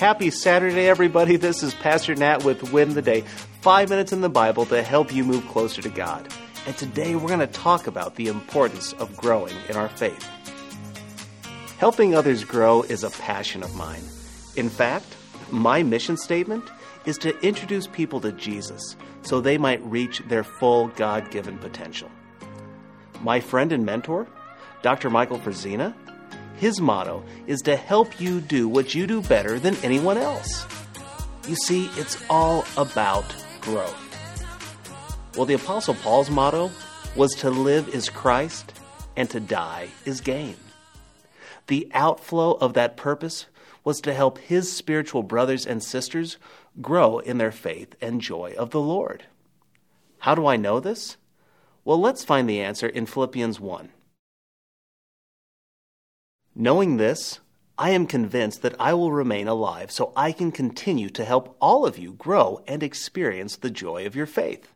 Happy Saturday, everybody. This is Pastor Nat with Win the Day. Five minutes in the Bible to help you move closer to God. And today we're going to talk about the importance of growing in our faith. Helping others grow is a passion of mine. In fact, my mission statement is to introduce people to Jesus so they might reach their full God given potential. My friend and mentor, Dr. Michael Frazina, his motto is to help you do what you do better than anyone else. You see, it's all about growth. Well, the Apostle Paul's motto was to live is Christ and to die is gain. The outflow of that purpose was to help his spiritual brothers and sisters grow in their faith and joy of the Lord. How do I know this? Well, let's find the answer in Philippians 1. Knowing this, I am convinced that I will remain alive so I can continue to help all of you grow and experience the joy of your faith.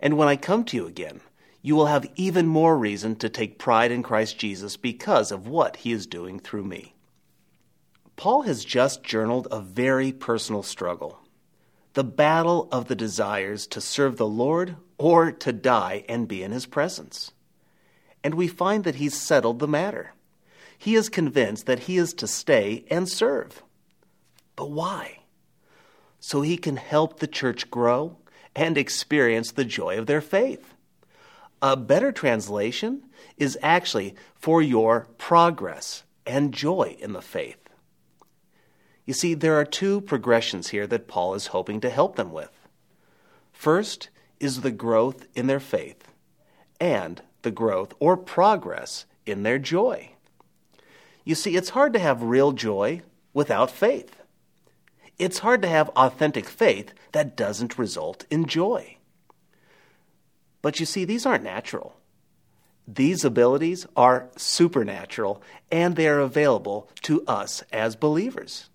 And when I come to you again, you will have even more reason to take pride in Christ Jesus because of what he is doing through me. Paul has just journaled a very personal struggle the battle of the desires to serve the Lord or to die and be in his presence. And we find that he's settled the matter he is convinced that he is to stay and serve. But why? So he can help the church grow and experience the joy of their faith. A better translation is actually for your progress and joy in the faith. You see, there are two progressions here that Paul is hoping to help them with. First is the growth in their faith, and the growth or progress in their joy. You see, it's hard to have real joy without faith. It's hard to have authentic faith that doesn't result in joy. But you see, these aren't natural. These abilities are supernatural and they are available to us as believers.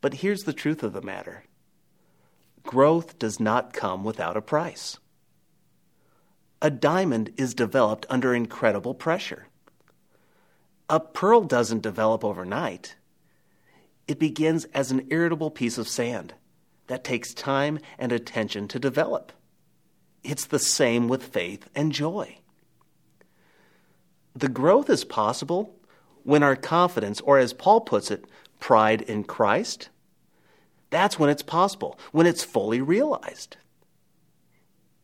But here's the truth of the matter growth does not come without a price. A diamond is developed under incredible pressure. A pearl doesn't develop overnight. It begins as an irritable piece of sand that takes time and attention to develop. It's the same with faith and joy. The growth is possible when our confidence, or as Paul puts it, pride in Christ, that's when it's possible, when it's fully realized.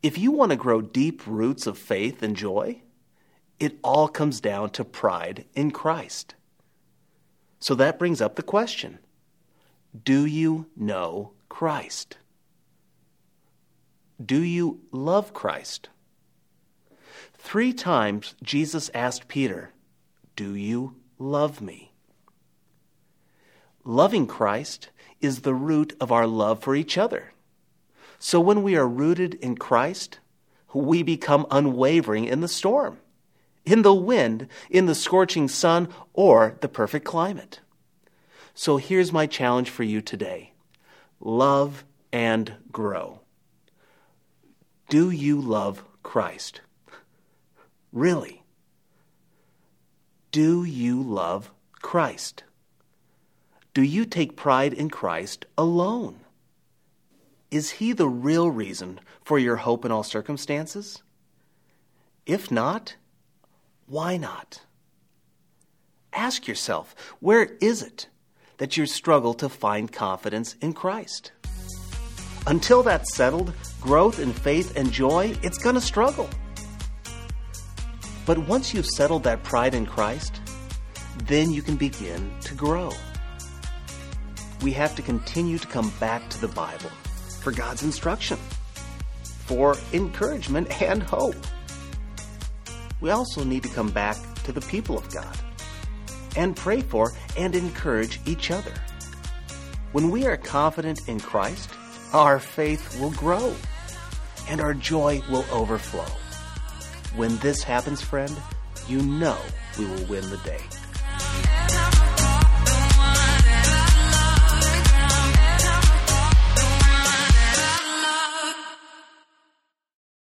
If you want to grow deep roots of faith and joy, it all comes down to pride in Christ. So that brings up the question Do you know Christ? Do you love Christ? Three times Jesus asked Peter, Do you love me? Loving Christ is the root of our love for each other. So when we are rooted in Christ, we become unwavering in the storm in the wind, in the scorching sun, or the perfect climate. So here's my challenge for you today love and grow. Do you love Christ? Really? Do you love Christ? Do you take pride in Christ alone? Is He the real reason for your hope in all circumstances? If not, why not? Ask yourself, where is it that you struggle to find confidence in Christ? Until that's settled, growth in faith and joy, it's going to struggle. But once you've settled that pride in Christ, then you can begin to grow. We have to continue to come back to the Bible for God's instruction, for encouragement and hope we also need to come back to the people of God and pray for and encourage each other. When we are confident in Christ, our faith will grow and our joy will overflow. When this happens, friend, you know we will win the day.